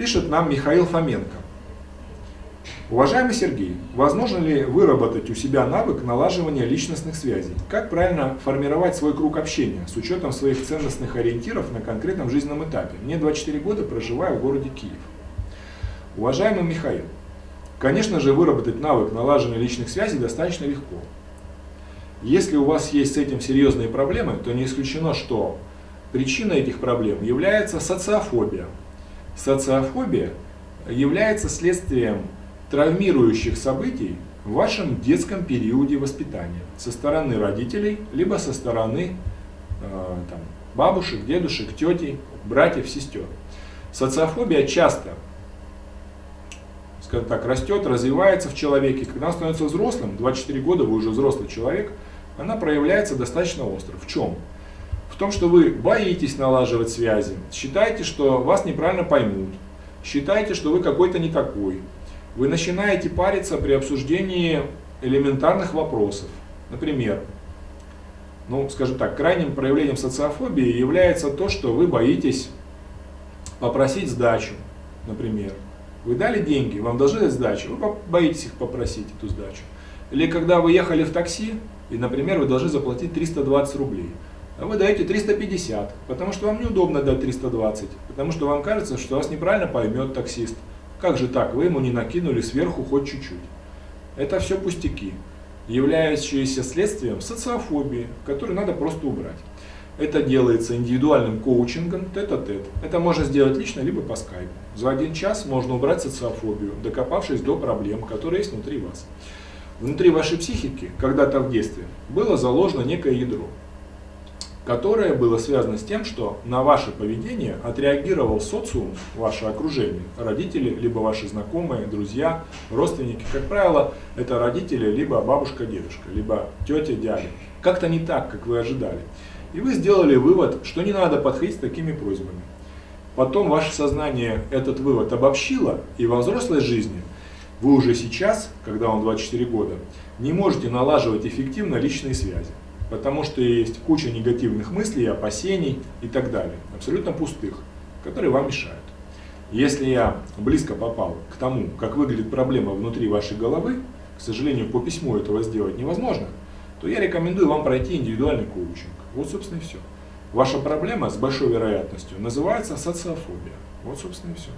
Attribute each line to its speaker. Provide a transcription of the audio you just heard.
Speaker 1: Пишет нам Михаил Фоменко. Уважаемый Сергей, возможно ли выработать у себя навык налаживания личностных связей? Как правильно формировать свой круг общения с учетом своих ценностных ориентиров на конкретном жизненном этапе? Мне 24 года, проживаю в городе Киев. Уважаемый Михаил, конечно же выработать навык налаживания личных связей достаточно легко. Если у вас есть с этим серьезные проблемы, то не исключено, что причиной этих проблем является социофобия. Социофобия является следствием травмирующих событий в вашем детском периоде воспитания со стороны родителей, либо со стороны э, там, бабушек, дедушек, тетей, братьев, сестер. Социофобия часто, скажем так, растет, развивается в человеке. Когда он становится взрослым, 24 года вы уже взрослый человек, она проявляется достаточно остро. В чем? Том, что вы боитесь налаживать связи, считаете, что вас неправильно поймут, считаете, что вы какой-то не такой, вы начинаете париться при обсуждении элементарных вопросов. Например, ну, скажем так, крайним проявлением социофобии является то, что вы боитесь попросить сдачу, например. Вы дали деньги, вам должны дать сдачу, вы боитесь их попросить, эту сдачу. Или когда вы ехали в такси, и, например, вы должны заплатить 320 рублей, вы даете 350, потому что вам неудобно дать 320, потому что вам кажется, что вас неправильно поймет таксист, как же так, вы ему не накинули сверху хоть чуть-чуть? Это все пустяки, являющиеся следствием социофобии, которую надо просто убрать. Это делается индивидуальным коучингом, тет-а-тет. Это можно сделать лично, либо по скайпу. За один час можно убрать социофобию, докопавшись до проблем, которые есть внутри вас. Внутри вашей психики, когда-то в детстве, было заложено некое ядро которое было связано с тем, что на ваше поведение отреагировал социум, ваше окружение, родители, либо ваши знакомые, друзья, родственники. Как правило, это родители, либо бабушка, дедушка, либо тетя, дядя. Как-то не так, как вы ожидали. И вы сделали вывод, что не надо подходить с такими просьбами. Потом ваше сознание этот вывод обобщило, и во взрослой жизни вы уже сейчас, когда вам 24 года, не можете налаживать эффективно личные связи потому что есть куча негативных мыслей, опасений и так далее, абсолютно пустых, которые вам мешают. Если я близко попал к тому, как выглядит проблема внутри вашей головы, к сожалению, по письму этого сделать невозможно, то я рекомендую вам пройти индивидуальный коучинг. Вот, собственно, и все. Ваша проблема с большой вероятностью называется социофобия. Вот, собственно, и все.